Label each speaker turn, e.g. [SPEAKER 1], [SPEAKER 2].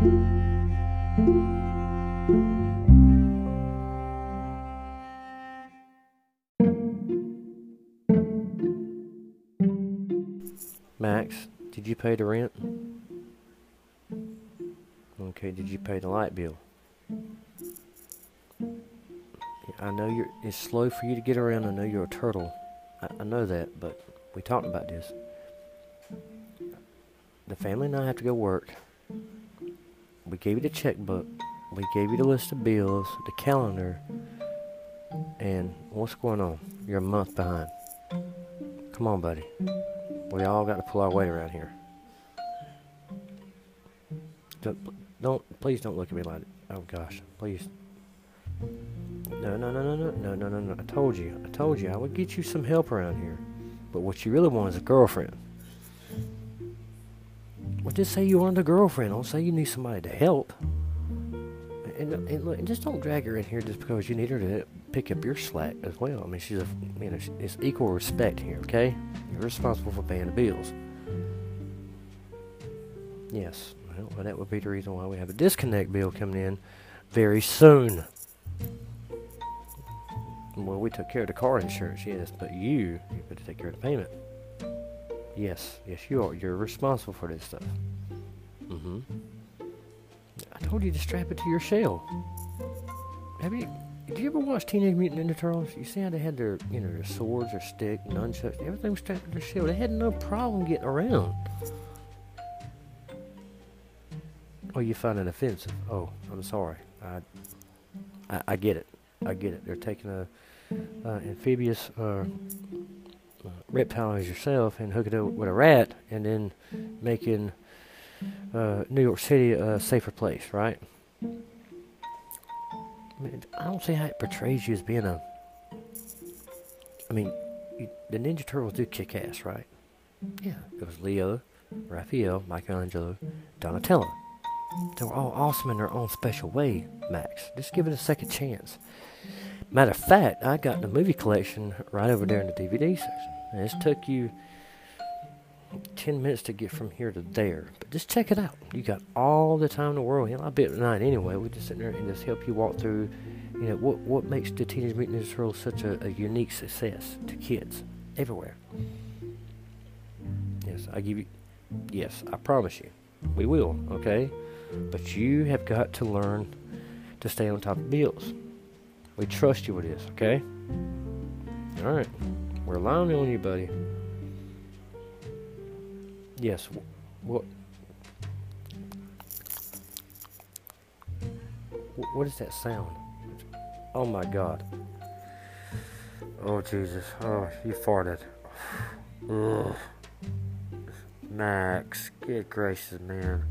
[SPEAKER 1] Max, did you pay the rent? Okay, did you pay the light bill? I know you're, it's slow for you to get around. I know you're a turtle. I, I know that, but we talked about this. The family and I have to go work. We gave you the checkbook. We gave you the list of bills, the calendar, and what's going on? You're a month behind. Come on, buddy. We all got to pull our weight around here. Don't, don't please don't look at me like oh gosh, please. No, no, no, no, no, no, no, no, no. I told you, I told you, I would get you some help around here. But what you really want is a girlfriend. Well, just say you want a girlfriend. Don't say you need somebody to help. And, and look, and just don't drag her in here just because you need her to pick up your slack as well. I mean, she's a, you know, it's equal respect here, okay? You're responsible for paying the bills. Yes, well, that would be the reason why we have a disconnect bill coming in very soon. Well, we took care of the car insurance, yes, but you, you better take care of the payment. Yes, yes, you are. You're responsible for this stuff. Mm-hmm. I told you to strap it to your shell. Have you? Did you ever watch Teenage Mutant Ninja Turtles? You see how they had their, you know, their swords, their stick, nunchucks, everything was strapped to their shell. They had no problem getting around. Oh, you find it offensive? Oh, I'm sorry. I, I, I get it. I get it. They're taking a uh, amphibious uh, uh, reptile as yourself and hook it up with a rat, and then making uh, New York City a safer place, right? I, mean, I don't see how it portrays you as being a. I mean, you, the Ninja Turtles do kick ass, right? Yeah, it was Leo, Raphael, Michelangelo, Donatello. They were all awesome in their own special way, Max. Just give it a second chance. Matter of fact, I got the movie collection right over there in the DVD section. And this took you 10 minutes to get from here to there. But just check it out. You got all the time in the world. You know, I'll be at night anyway. We just sit there and just help you walk through, you know, what, what makes the Teenage Mutant Ninja Turtles such a, a unique success to kids everywhere. Yes, I give you, yes, I promise you. We will, okay? But you have got to learn to stay on top of bills. We trust you with this, okay? All right. We're relying on you, buddy. Yes. What? What is that sound? Oh my God. Oh Jesus. Oh, you farted. Ugh. Max, good gracious, man.